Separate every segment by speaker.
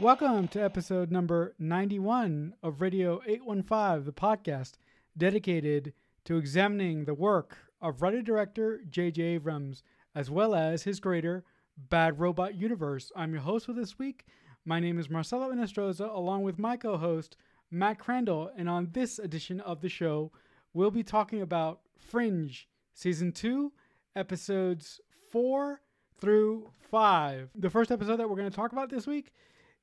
Speaker 1: Welcome to episode number 91 of Radio 815, the podcast dedicated to examining the work of writer director J.J. Abrams, as well as his greater Bad Robot Universe. I'm your host for this week. My name is Marcelo Inestroza, along with my co host, Matt Crandall. And on this edition of the show, we'll be talking about Fringe, Season 2, Episodes 4 through 5. The first episode that we're going to talk about this week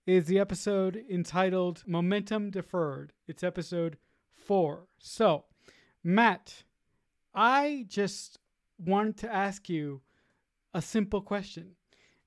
Speaker 1: is the episode entitled Momentum Deferred. It's episode four. So, Matt, I just wanted to ask you a simple question.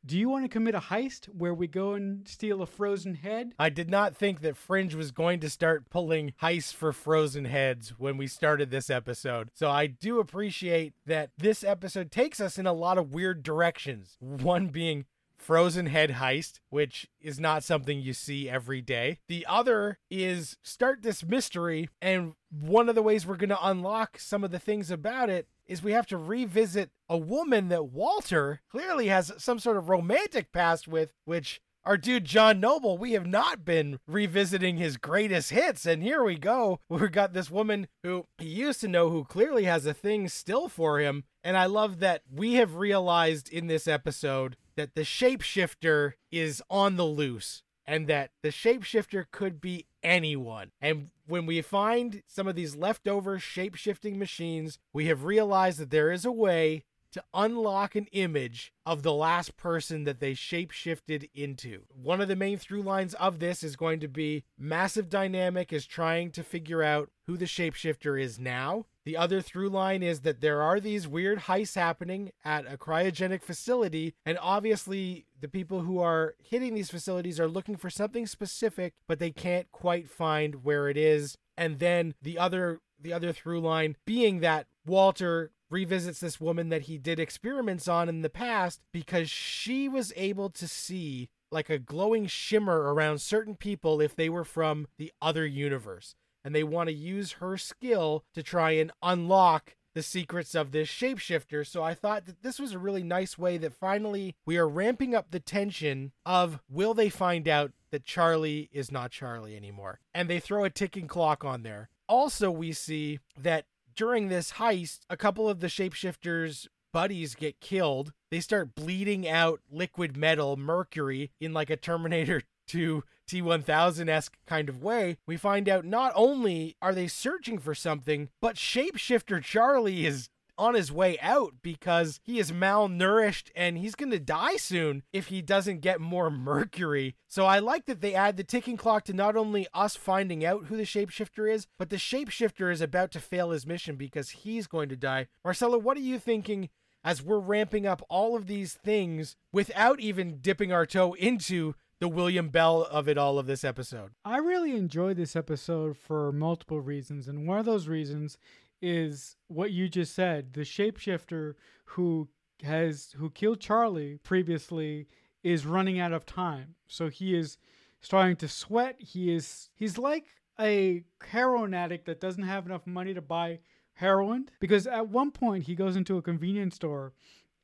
Speaker 1: Do you want to commit a heist where we go and steal a frozen head?
Speaker 2: I did not think that Fringe was going to start pulling heists for frozen heads when we started this episode. So I do appreciate that this episode takes us in a lot of weird directions. One being frozen head heist, which is not something you see every day. The other is start this mystery, and one of the ways we're going to unlock some of the things about it is we have to revisit a woman that Walter clearly has some sort of romantic past with, which our dude John Noble, we have not been revisiting his greatest hits. And here we go. We've got this woman who he used to know who clearly has a thing still for him. And I love that we have realized in this episode that the shapeshifter is on the loose and that the shapeshifter could be anyone. And when we find some of these leftover shapeshifting machines, we have realized that there is a way to unlock an image of the last person that they shapeshifted into. One of the main through lines of this is going to be Massive Dynamic is trying to figure out who the shapeshifter is now. The other through line is that there are these weird heists happening at a cryogenic facility, and obviously the people who are hitting these facilities are looking for something specific, but they can't quite find where it is. And then the other the other through line being that Walter revisits this woman that he did experiments on in the past because she was able to see like a glowing shimmer around certain people if they were from the other universe. And they want to use her skill to try and unlock the secrets of this shapeshifter. So I thought that this was a really nice way that finally we are ramping up the tension of will they find out that Charlie is not Charlie anymore? And they throw a ticking clock on there. Also, we see that during this heist, a couple of the shapeshifters' buddies get killed. They start bleeding out liquid metal, mercury, in like a Terminator 2 T1000 esque kind of way. We find out not only are they searching for something, but shapeshifter Charlie is on his way out because he is malnourished and he's going to die soon if he doesn't get more mercury. So I like that they add the ticking clock to not only us finding out who the shapeshifter is, but the shapeshifter is about to fail his mission because he's going to die. Marcelo, what are you thinking as we're ramping up all of these things without even dipping our toe into the William Bell of it all of this episode.
Speaker 1: I really enjoyed this episode for multiple reasons, and one of those reasons is what you just said. The shapeshifter who has who killed Charlie previously is running out of time. So he is starting to sweat. He is he's like a heroin addict that doesn't have enough money to buy heroin because at one point he goes into a convenience store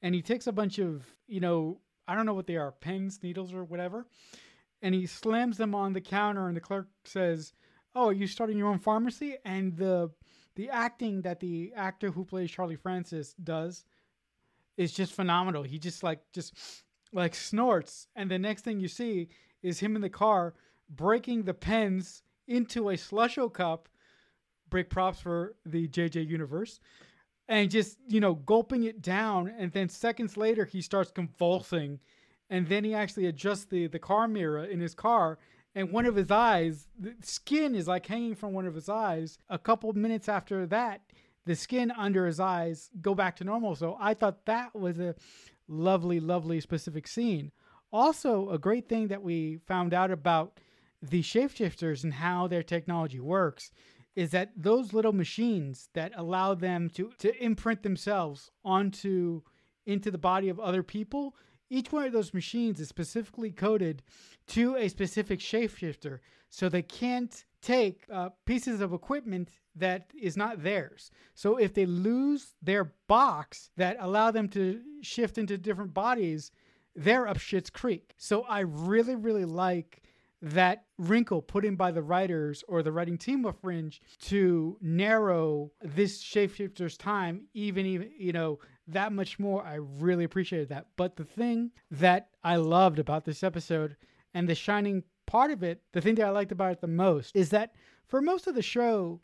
Speaker 1: and he takes a bunch of, you know, I don't know what they are, pens, needles or whatever, and he slams them on the counter and the clerk says, "Oh, are you starting your own pharmacy?" And the the acting that the actor who plays Charlie Francis does is just phenomenal. He just like just like snorts, and the next thing you see is him in the car breaking the pens into a slusho cup. Break props for the JJ universe, and just you know gulping it down, and then seconds later he starts convulsing, and then he actually adjusts the the car mirror in his car, and one of his eyes, the skin is like hanging from one of his eyes. A couple minutes after that, the skin under his eyes go back to normal. So I thought that was a lovely, lovely specific scene. Also, a great thing that we found out about the shapeshifters and how their technology works is that those little machines that allow them to, to imprint themselves onto into the body of other people each one of those machines is specifically coded to a specific shapeshifter, so they can't take uh, pieces of equipment that is not theirs. So if they lose their box that allow them to shift into different bodies, they're up shit's creek. So I really, really like that wrinkle put in by the writers or the writing team of Fringe to narrow this shapeshifter's time, even even you know that much more. I really appreciated that. But the thing that I loved about this episode and the shining part of it, the thing that I liked about it the most, is that for most of the show,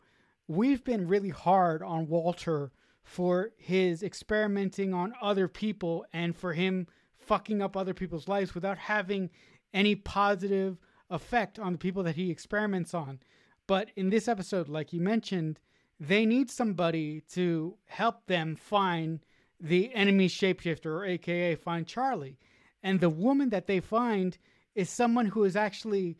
Speaker 1: we've been really hard on Walter for his experimenting on other people and for him fucking up other people's lives without having any positive effect on the people that he experiments on. But in this episode, like you mentioned, they need somebody to help them find the enemy shapeshifter, or AKA find Charlie. And the woman that they find is someone who is actually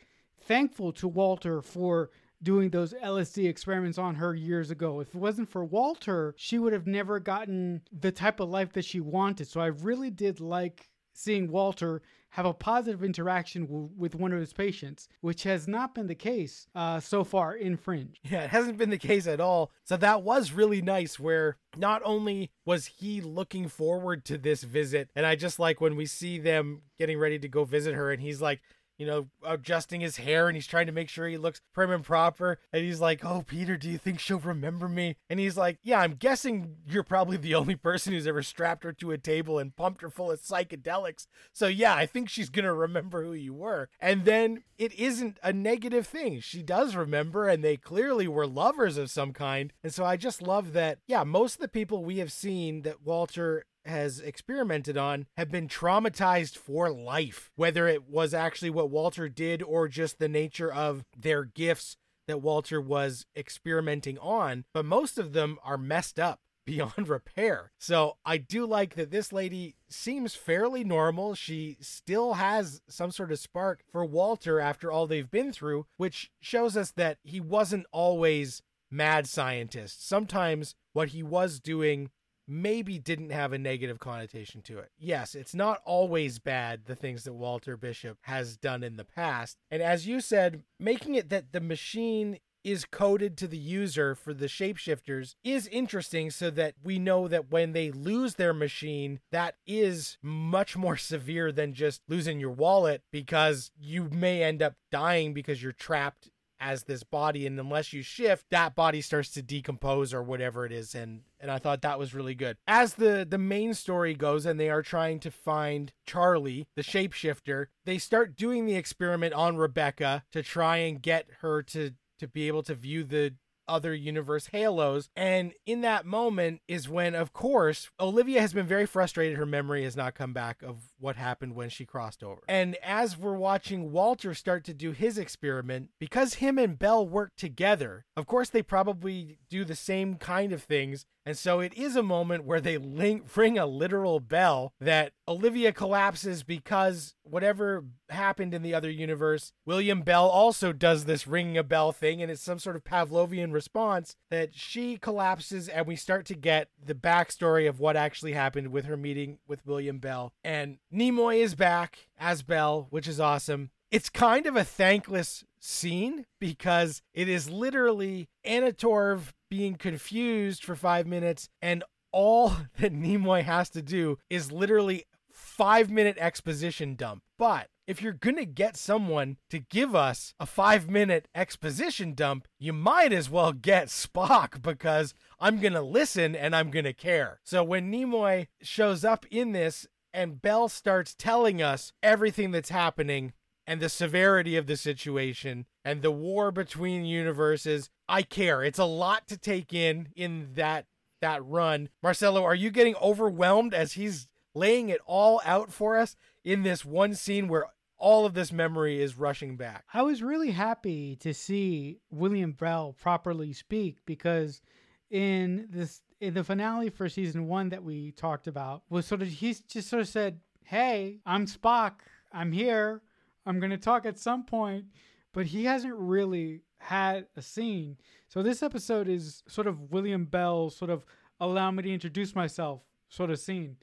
Speaker 1: thankful to Walter for doing those LSD experiments on her years ago. If it wasn't for Walter, she would have never gotten the type of life that she wanted. So I really did like seeing Walter have a positive interaction w- with one of his patients, which has not been the case uh, so far in Fringe.
Speaker 2: Yeah, it hasn't been the case at all. So that was really nice, where not only was he looking forward to this visit, and I just like when we see them getting ready to go visit her, and he's like, you know, adjusting his hair and he's trying to make sure he looks prim and proper. And he's like, Oh, Peter, do you think she'll remember me? And he's like, Yeah, I'm guessing you're probably the only person who's ever strapped her to a table and pumped her full of psychedelics. So, yeah, I think she's going to remember who you were. And then it isn't a negative thing. She does remember, and they clearly were lovers of some kind. And so I just love that, yeah, most of the people we have seen that Walter has experimented on have been traumatized for life, whether it was actually what Walter did or just the nature of their gifts that Walter was experimenting on. But most of them are messed up beyond repair. So I do like that this lady seems fairly normal. She still has some sort of spark for Walter after all they've been through, which shows us that he wasn't always mad scientist. Sometimes what he was doing maybe didn't have a negative connotation to it. Yes, it's not always bad, the things that Walter Bishop has done in the past. And as you said, making it that the machine is coded to the user for the shapeshifters is interesting so that we know that when they lose their machine, that is much more severe than just losing your wallet because you may end up dying because you're trapped as this body and unless you shift that body starts to decompose or whatever it is and and I thought that was really good. As the the main story goes and they are trying to find Charlie, the shapeshifter, they start doing the experiment on Rebecca to try and get her to to be able to view the other universe halos. And in that moment is when, of course, Olivia has been very frustrated. Her memory has not come back of what happened when she crossed over. And as we're watching Walter start to do his experiment, because him and Bell work together, of course, they probably do the same kind of things. And so it is a moment where they link, ring a literal bell that Olivia collapses because whatever happened in the other universe, William Bell also does this ringing a bell thing, and it's some sort of Pavlovian response that she collapses, and we start to get the backstory of what actually happened with her meeting with William Bell. And Nimoy is back as Bell, which is awesome. It's kind of a thankless scene because it is literally Anna Torv being confused for five minutes, and all that Nimoy has to do is literally five minute exposition dump. But if you're going to get someone to give us a five minute exposition dump, you might as well get Spock because I'm going to listen and I'm going to care. So when Nimoy shows up in this and Bell starts telling us everything that's happening and the severity of the situation and the war between universes, I care. It's a lot to take in in that that run. Marcelo, are you getting overwhelmed as he's laying it all out for us in this one scene where all of this memory is rushing back?
Speaker 1: I was really happy to see William Bell properly speak because in this in the finale for season 1 that we talked about was sort of he's just sort of said, "Hey, I'm Spock. I'm here. I'm going to talk at some point." But he hasn't really had a scene. So this episode is sort of William Bell sort of allow me to introduce myself sort of scene.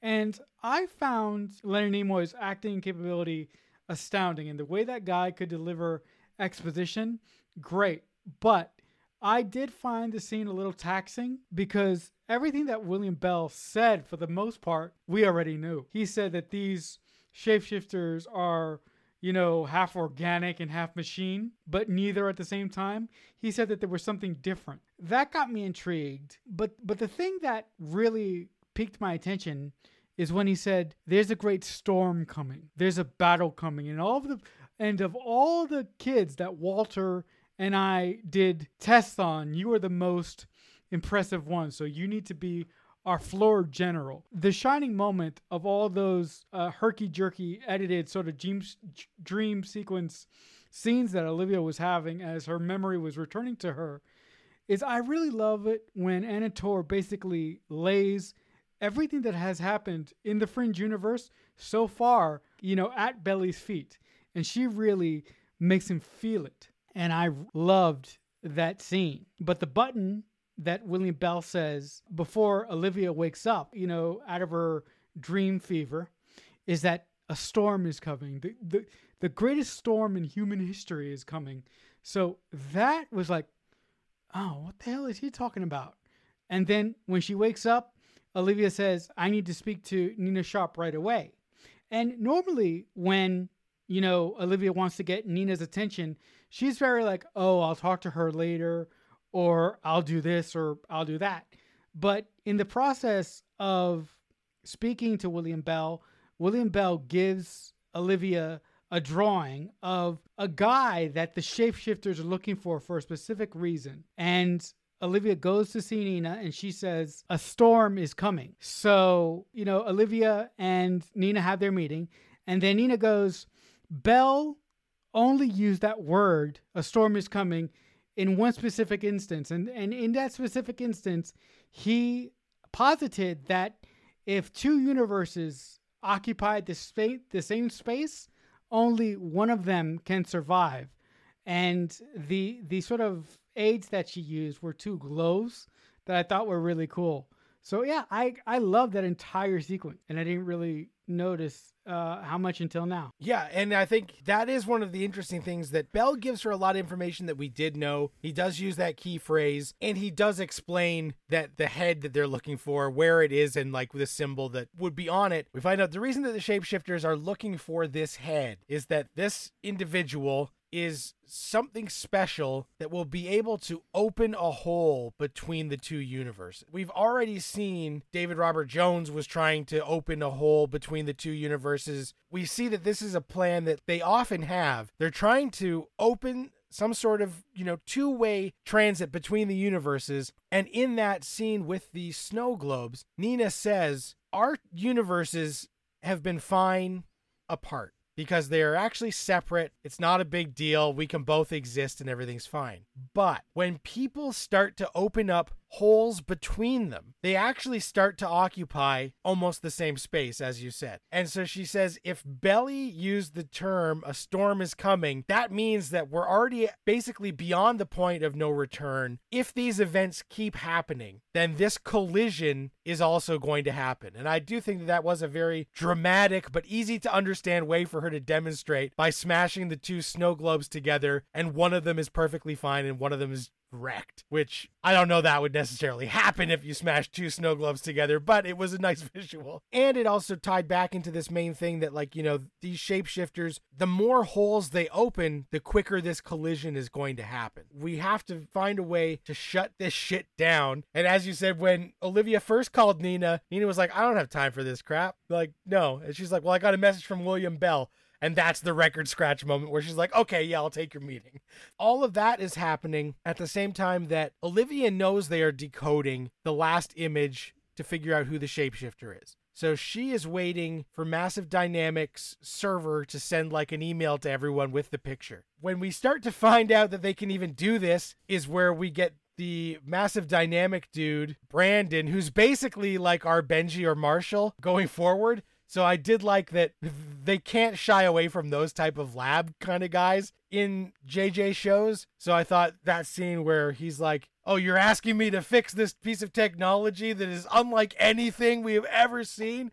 Speaker 1: And I found Leonard Nimoy's acting capability astounding. And the way that guy could deliver exposition, great. But I did find the scene a little taxing because everything that William Bell said, for the most part, we already knew. He said that these shapeshifters are you know, half organic and half machine, but neither at the same time. He said that there was something different. That got me intrigued. But but the thing that really piqued my attention is when he said, "There's a great storm coming. There's a battle coming." And all of the and of all the kids that Walter and I did tests on, you are the most impressive one. So you need to be our floor general. The shining moment of all those uh, herky jerky edited sort of dream, dream sequence scenes that Olivia was having as her memory was returning to her is I really love it when Anna Torv basically lays everything that has happened in the Fringe universe so far, you know, at Belly's feet. And she really makes him feel it. And I loved that scene. But the button that William Bell says before Olivia wakes up, you know, out of her dream fever, is that a storm is coming. The, the, the greatest storm in human history is coming. So that was like, oh, what the hell is he talking about? And then when she wakes up, Olivia says, I need to speak to Nina Sharp right away. And normally, when, you know, Olivia wants to get Nina's attention, she's very like, oh, I'll talk to her later or I'll do this or I'll do that. But in the process of speaking to William Bell, William Bell gives Olivia a drawing of a guy that the shapeshifters are looking for for a specific reason. And Olivia goes to see Nina and she says, A storm is coming. So, you know, Olivia and Nina have their meeting. And then Nina goes, Bell only used that word, a storm is coming, in one specific instance. And, and in that specific instance, he posited that if two universes occupied the, space, the same space, only one of them can survive. And the the sort of aids that she used were two glows that I thought were really cool. So yeah, I I love that entire sequence, and I didn't really notice uh, how much until now.
Speaker 2: Yeah, and I think that is one of the interesting things that Bell gives her a lot of information that we did know. He does use that key phrase, and he does explain that the head that they're looking for, where it is, and like the symbol that would be on it. We find out the reason that the shapeshifters are looking for this head is that this individual is something special that will be able to open a hole between the two universes. We've already seen David Robert Jones was trying to open a hole between the two universes. We see that this is a plan that they often have. They're trying to open some sort of, you know, two-way transit between the universes. And in that scene with the snow globes, Nina says, "Our universes have been fine apart because they are actually separate. It's not a big deal. We can both exist and everything's fine. But when people start to open up holes between them. They actually start to occupy almost the same space, as you said. And so she says if Belly used the term a storm is coming, that means that we're already basically beyond the point of no return. If these events keep happening, then this collision is also going to happen. And I do think that that was a very dramatic but easy to understand way for her to demonstrate by smashing the two snow globes together, and one of them is perfectly fine and one of them is wrecked, which I don't know that would necessarily happen if you smash two snow globes together, but it was a nice visual. And it also tied back into this main thing that, like, you know, these shapeshifters, the more holes they open, the quicker this collision is going to happen. We have to find a way to shut this shit down. And as you said, when Olivia first called Nina, Nina was like, I don't have time for this crap. Like, no. And she's like, Well, I got a message from William Bell. And that's the record scratch moment where she's like, okay, yeah, I'll take your meeting. All of that is happening at the same time that Olivia knows they are decoding the last image to figure out who the shapeshifter is. So she is waiting for Massive Dynamics server to send like an email to everyone with the picture. When we start to find out that they can even do this is where we get the massive dynamic dude, Brandon, who's basically like our Benji or Marshall going forward. So I did like that they can't shy away from those type of lab kind of guys in JJ shows. So I thought that scene where he's like, "Oh, you're asking me to fix this piece of technology that is unlike anything we have ever seen."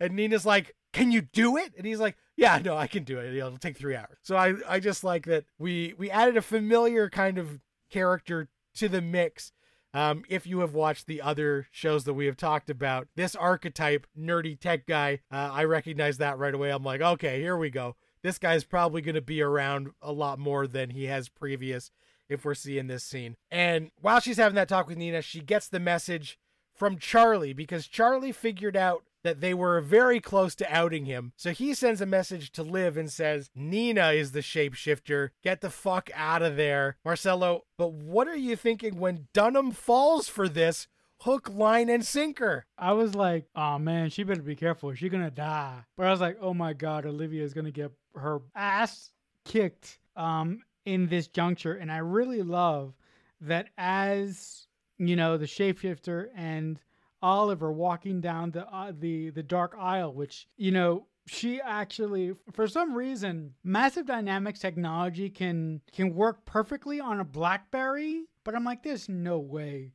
Speaker 2: And Nina's like, "Can you do it?" And he's like, "Yeah, no, I can do it. It'll take 3 hours." So I I just like that we we added a familiar kind of character to the mix um, if you have watched the other shows that we have talked about, this archetype, nerdy tech guy, uh, I recognize that right away. I'm like, okay, here we go. this guy's probably going to be around a lot more than he has previous if we're seeing this scene. And while she's having that talk with Nina, she gets the message from Charlie because Charlie figured out that they were very close to outing him. So he sends a message to Liv and says, Nina is the shapeshifter. Get the fuck out of there. Marcelo, but what are you thinking when Dunham falls for this? Hook, line, and sinker.
Speaker 1: I was like, oh man, she better be careful. She's gonna die. But I was like, oh my god, Olivia is gonna get her ass kicked um in this juncture. And I really love that as you know, the shapeshifter and Oliver walking down the uh, the the dark aisle, which you know she actually for some reason massive dynamics technology can can work perfectly on a blackberry but i'm like there's no way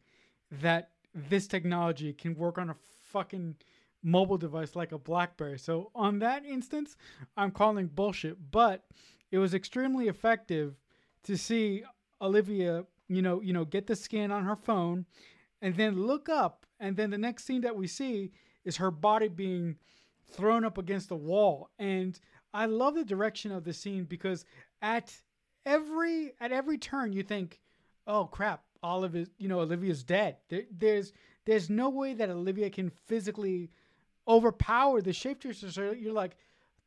Speaker 1: that this technology can work on a fucking mobile device like a blackberry. So on that instance i'm calling bullshit but it was extremely effective to see olivia you know you know get the scan on her phone and then look up and then the next scene that we see is her body being thrown up against the wall. And i love the direction of the scene because at every at every turn you think oh crap olive you know olivia's dead. There, there's there's no way that olivia can physically overpower the shapeshifter so you're like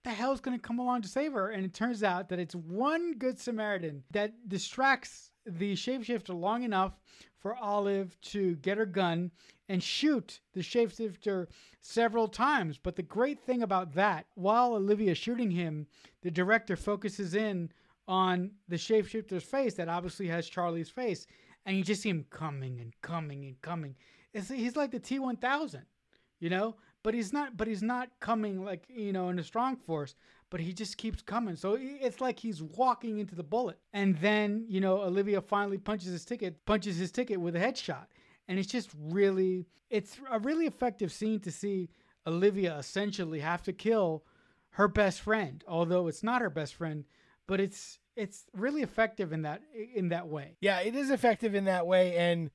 Speaker 1: the hell's going to come along to save her? And it turns out that it's one good samaritan that distracts the shapeshifter long enough for olive to get her gun and shoot the shapeshifter several times. But the great thing about that, while Olivia is shooting him, the director focuses in on the shapeshifter's face that obviously has Charlie's face, and you just see him coming and coming and coming. It's, he's like the T one thousand, you know. But he's not. But he's not coming like you know in a strong force. But he just keeps coming. So it's like he's walking into the bullet. And then you know Olivia finally punches his ticket, punches his ticket with a headshot and it's just really it's a really effective scene to see Olivia essentially have to kill her best friend, although it's not her best friend, but it's it's really effective in that in that way.
Speaker 2: Yeah, it is effective in that way and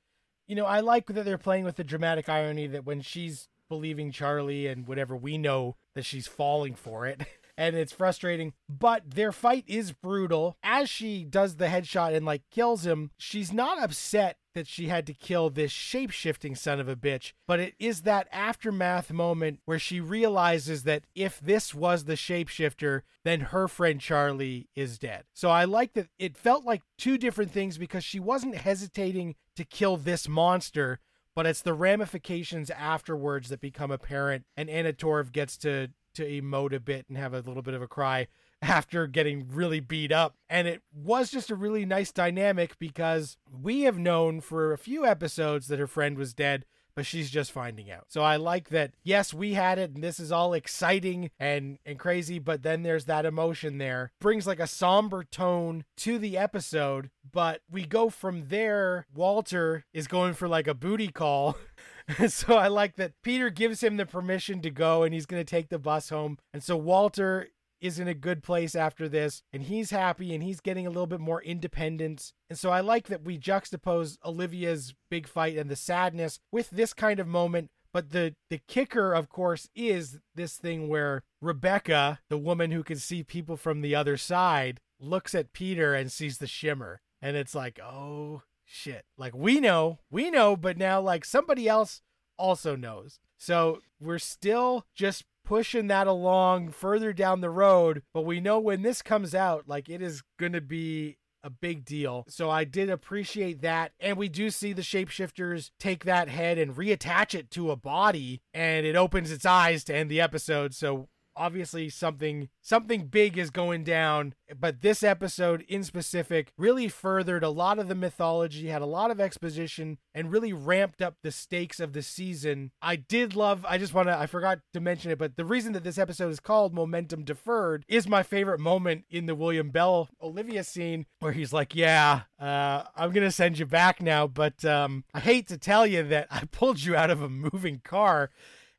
Speaker 2: you know, I like that they're playing with the dramatic irony that when she's believing Charlie and whatever we know that she's falling for it. and it's frustrating. But their fight is brutal. As she does the headshot and like kills him, she's not upset that she had to kill this shape shifting son of a bitch, but it is that aftermath moment where she realizes that if this was the shapeshifter, then her friend Charlie is dead. So I like that it felt like two different things because she wasn't hesitating to kill this monster, but it's the ramifications afterwards that become apparent, and Anna Torv gets to to emote a bit and have a little bit of a cry after getting really beat up. And it was just a really nice dynamic because we have known for a few episodes that her friend was dead, but she's just finding out. So I like that, yes, we had it and this is all exciting and, and crazy, but then there's that emotion there. Brings like a somber tone to the episode, but we go from there. Walter is going for like a booty call. so I like that Peter gives him the permission to go and he's going to take the bus home. And so Walter is in a good place after this and he's happy and he's getting a little bit more independence. And so I like that we juxtapose Olivia's big fight and the sadness with this kind of moment. But the the kicker, of course, is this thing where Rebecca, the woman who can see people from the other side, looks at Peter and sees the shimmer. And it's like, oh shit. Like we know, we know, but now like somebody else also knows. So we're still just pushing that along further down the road, but we know when this comes out, like it is going to be a big deal. So I did appreciate that. And we do see the shapeshifters take that head and reattach it to a body and it opens its eyes to end the episode. So obviously something something big is going down but this episode in specific really furthered a lot of the mythology had a lot of exposition and really ramped up the stakes of the season. I did love i just want to i forgot to mention it but the reason that this episode is called momentum deferred is my favorite moment in the william bell olivia scene where he's like yeah uh, i'm gonna send you back now but um, i hate to tell you that i pulled you out of a moving car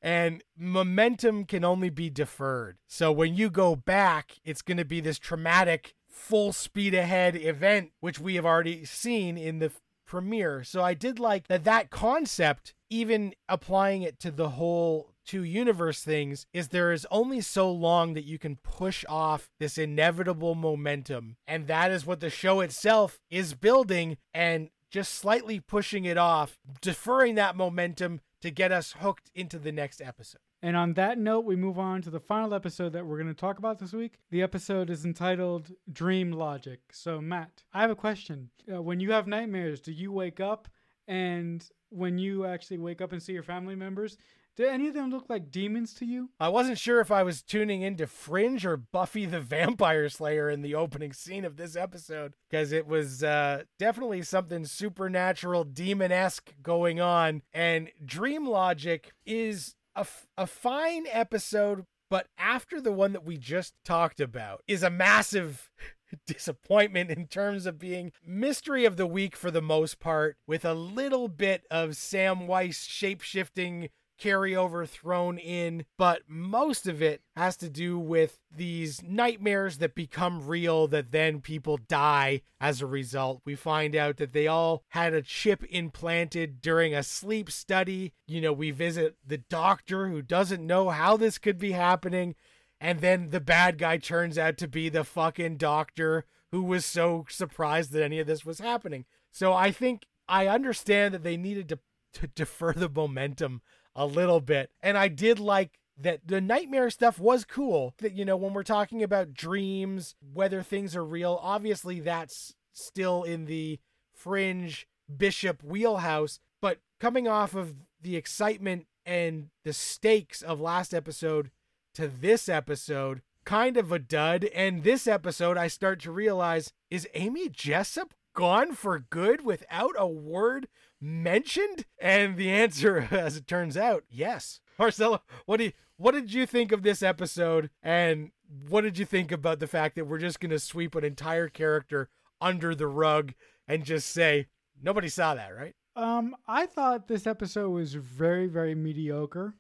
Speaker 2: and momentum can only be deferred. So when you go back, it's going to be this traumatic full speed ahead event which we have already seen in the premiere. So I did like that that concept even applying it to the whole two universe things is there is only so long that you can push off this inevitable momentum. And that is what the show itself is building and just slightly pushing it off, deferring that momentum to get us hooked into the next episode.
Speaker 1: And on that note, we move on to the final episode that we're going to talk about this week. The episode is entitled Dream Logic. So, Matt, I have a question. Uh, when you have nightmares, do you wake up and when you actually wake up and see your family members, do any of them look like demons to you?
Speaker 2: I wasn't sure if I was tuning into Fringe or Buffy the Vampire Slayer in the opening scene of this episode because it was uh, definitely something supernatural, demon esque going on. And Dream Logic is a, f- a fine episode, but after the one that we just talked about is a massive disappointment in terms of being mystery of the week for the most part with a little bit of Sam Weiss shape-shifting carryover thrown in, but most of it has to do with these nightmares that become real that then people die as a result. We find out that they all had a chip implanted during a sleep study. You know, we visit the doctor who doesn't know how this could be happening. And then the bad guy turns out to be the fucking doctor who was so surprised that any of this was happening. So I think I understand that they needed to, to defer the momentum a little bit. And I did like that the nightmare stuff was cool. That, you know, when we're talking about dreams, whether things are real, obviously that's still in the fringe bishop wheelhouse. But coming off of the excitement and the stakes of last episode to this episode, kind of a dud. And this episode, I start to realize is Amy Jessup gone for good without a word mentioned? And the answer, as it turns out, yes. Marcelo, what do you, what did you think of this episode? And what did you think about the fact that we're just going to sweep an entire character under the rug and just say nobody saw that, right?
Speaker 1: Um, I thought this episode was very, very mediocre.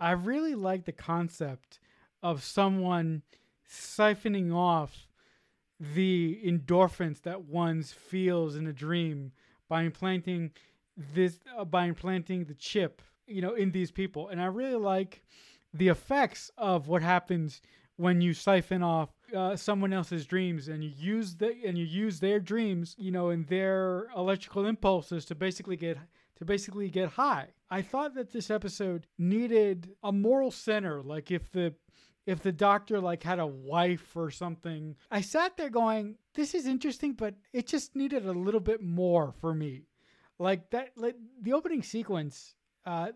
Speaker 1: I really like the concept of someone siphoning off the endorphins that one feels in a dream by implanting this uh, by implanting the chip you know in these people. And i really like the effects of what happens when you siphon off uh, someone else's dreams and you use the and you use their dreams you know and their electrical impulses to basically get to basically get high. I thought that this episode needed a moral center like if the if the doctor like had a wife or something. I sat there going, this is interesting, but it just needed a little bit more for me. Like that, like the opening sequence, uh,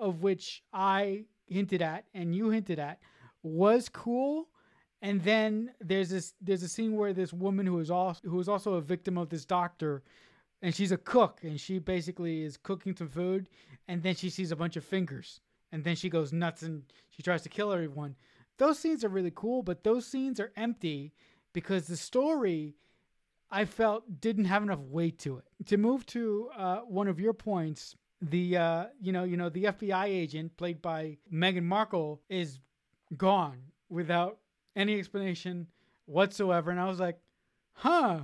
Speaker 1: of which I hinted at and you hinted at, was cool. And then there's this there's a scene where this woman who is also who is also a victim of this doctor, and she's a cook and she basically is cooking some food, and then she sees a bunch of fingers, and then she goes nuts and she tries to kill everyone those scenes are really cool, but those scenes are empty because the story I felt didn't have enough weight to it. To move to uh, one of your points, the uh, you know you know the FBI agent played by Meghan Markle is gone without any explanation whatsoever, and I was like, huh.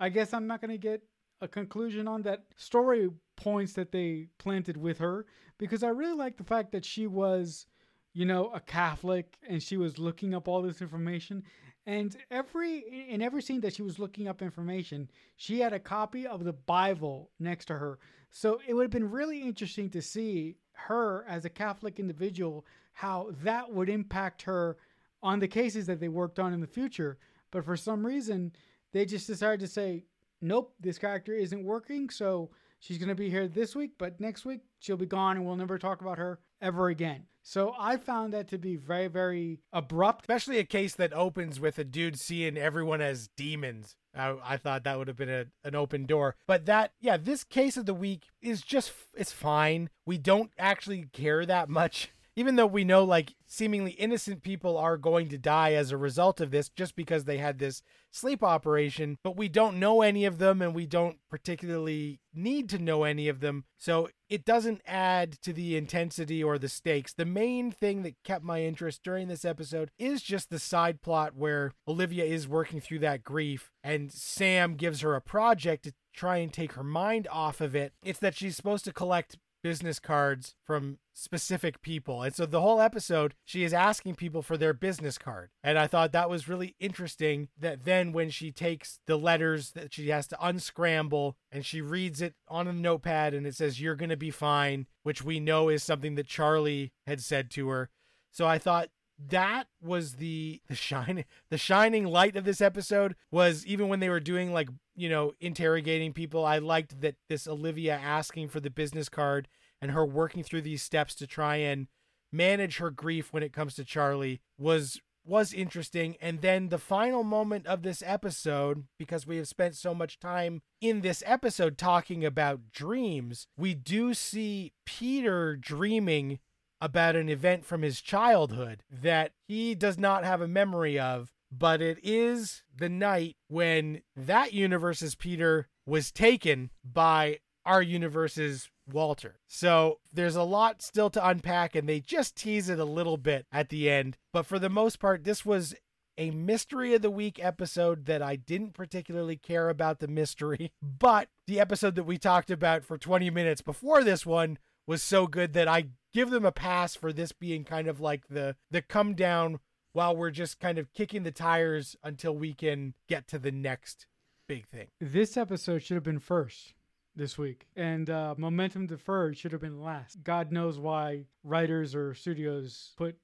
Speaker 1: I guess I'm not gonna get a conclusion on that story points that they planted with her because I really like the fact that she was you know, a Catholic, and she was looking up all this information. And every in every scene that she was looking up information, she had a copy of the Bible next to her. So it would have been really interesting to see her as a Catholic individual, how that would impact her on the cases that they worked on in the future. But for some reason, they just decided to say, nope, this character isn't working. So she's going to be here this week, but next week she'll be gone and we'll never talk about her ever again. So I found that to be very, very abrupt.
Speaker 2: Especially a case that opens with a dude seeing everyone as demons. I, I thought that would have been a, an open door. But that, yeah, this case of the week is just, it's fine. We don't actually care that much even though we know like seemingly innocent people are going to die as a result of this just because they had this sleep operation, but we don't know any of them and we don't particularly need to know any of them. So it doesn't add to the intensity or the stakes. The main thing that kept my interest during this episode is just the side plot where Olivia is working through that grief and Sam gives her a project to try and take her mind off of it. It's that she's supposed to collect business cards from specific people. And so the whole episode, she is asking people for their business card. And I thought that was really interesting that then when she takes the letters that she has to unscramble and she reads it on a notepad and it says, You're going to be fine, which we know is something that Charlie had said to her. So I thought that was the the shine the shining light of this episode was even when they were doing like you know interrogating people i liked that this olivia asking for the business card and her working through these steps to try and manage her grief when it comes to charlie was was interesting. And then the final moment of this episode because we have spent so much time in this episode talking about dreams we do see peter dreaming about an event from his childhood that he does not have a memory of, but it is the night when that universe's Peter was taken by our universe's Walter. So there's a lot still to unpack, and they just tease it a little bit at the end. But for the most part, this was a mystery of the week episode that I didn't particularly care about the mystery, but the episode that we talked about for 20 minutes before this one was so good that I give them a pass for this being kind of like the the come down while we're just kind of kicking the tires until we can get to the next big thing.
Speaker 1: This episode should have been first this week, and uh, momentum deferred should have been last. God knows why writers or studios put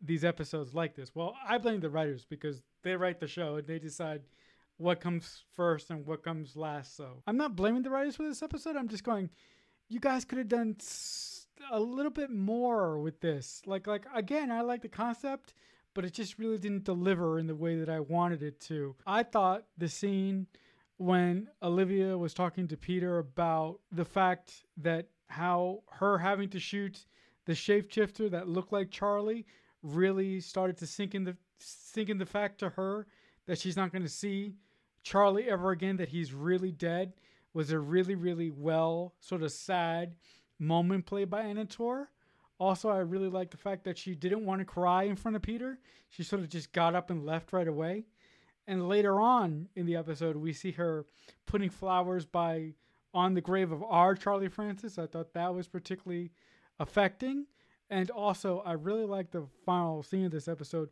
Speaker 1: these episodes like this. Well, I blame the writers because they write the show and they decide what comes first and what comes last. So I'm not blaming the writers for this episode. I'm just going, you guys could have done a little bit more with this. Like like again, I like the concept, but it just really didn't deliver in the way that I wanted it to. I thought the scene when Olivia was talking to Peter about the fact that how her having to shoot the shapeshifter that looked like Charlie really started to sink in the sink in the fact to her that she's not going to see Charlie ever again that he's really dead was a really really well sort of sad moment played by Anna Torv. Also, I really like the fact that she didn't want to cry in front of Peter. She sort of just got up and left right away. And later on in the episode, we see her putting flowers by on the grave of our Charlie Francis. I thought that was particularly affecting. And also, I really like the final scene of this episode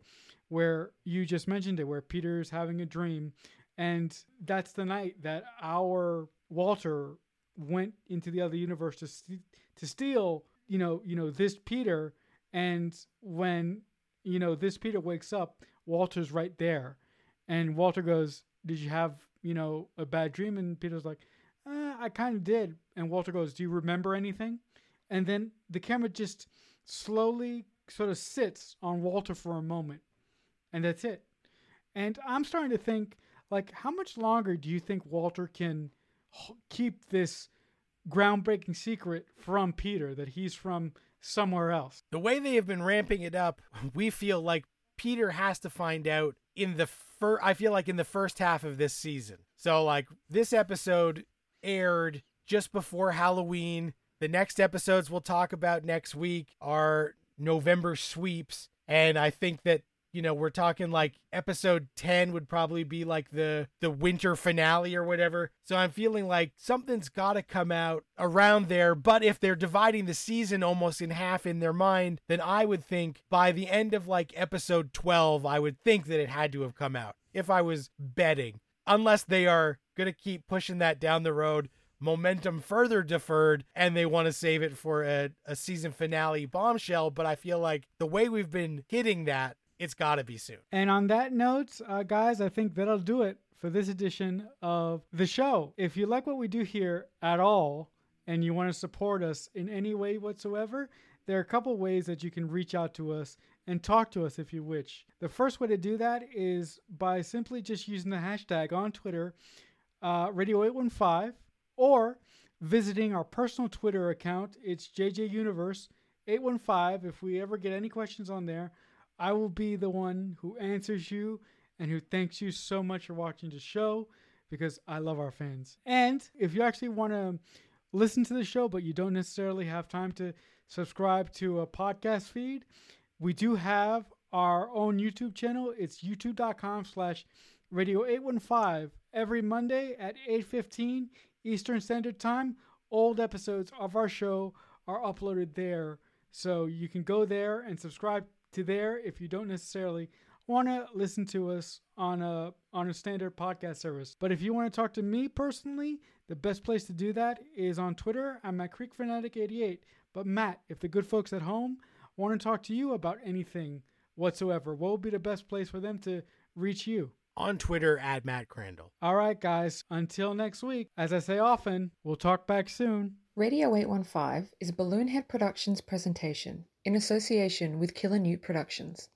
Speaker 1: where you just mentioned it, where Peter's having a dream. And that's the night that our Walter went into the other universe to st- to steal, you know, you know this Peter, and when you know this Peter wakes up, Walter's right there, and Walter goes, "Did you have you know a bad dream?" And Peter's like, eh, "I kind of did," and Walter goes, "Do you remember anything?" And then the camera just slowly sort of sits on Walter for a moment, and that's it. And I'm starting to think, like, how much longer do you think Walter can keep this groundbreaking secret from Peter that he's from somewhere else.
Speaker 2: The way they have been ramping it up, we feel like Peter has to find out in the first I feel like in the first half of this season. So like this episode aired just before Halloween. The next episodes we'll talk about next week are November sweeps and I think that you know we're talking like episode 10 would probably be like the the winter finale or whatever. So i'm feeling like something's got to come out around there. But if they're dividing the season almost in half in their mind then i would think by the end of like episode 12 i would think that it had to have come out if i was betting. Unless they are going to keep pushing that down the road momentum further deferred and they want to save it for a, a season finale bombshell. But i feel like the way we've been hitting that it's got to be soon.
Speaker 1: And on that note, uh, guys, I think that'll do it for this edition of the show. If you like what we do here at all and you want to support us in any way whatsoever, there are a couple ways that you can reach out to us and talk to us if you wish. The first way to do that is by simply just using the hashtag on Twitter, uh, Radio815, or visiting our personal Twitter account. It's JJ Universe 815. If we ever get any questions on there, I will be the one who answers you and who thanks you so much for watching the show because I love our fans. And if you actually want to listen to the show, but you don't necessarily have time to subscribe to a podcast feed, we do have our own YouTube channel. It's youtube.com slash radio 815 every Monday at 8.15 Eastern Standard Time. Old episodes of our show are uploaded there. So you can go there and subscribe to there if you don't necessarily want to listen to us on a on a standard podcast service. But if you want to talk to me personally, the best place to do that is on Twitter. I'm at CreekFanatic88. But Matt, if the good folks at home want to talk to you about anything whatsoever, what would be the best place for them to reach you?
Speaker 2: On Twitter at Matt Crandall.
Speaker 1: All right, guys. Until next week, as I say often, we'll talk back soon.
Speaker 3: Radio 815 is a Balloonhead Productions presentation in association with Killer Newt Productions.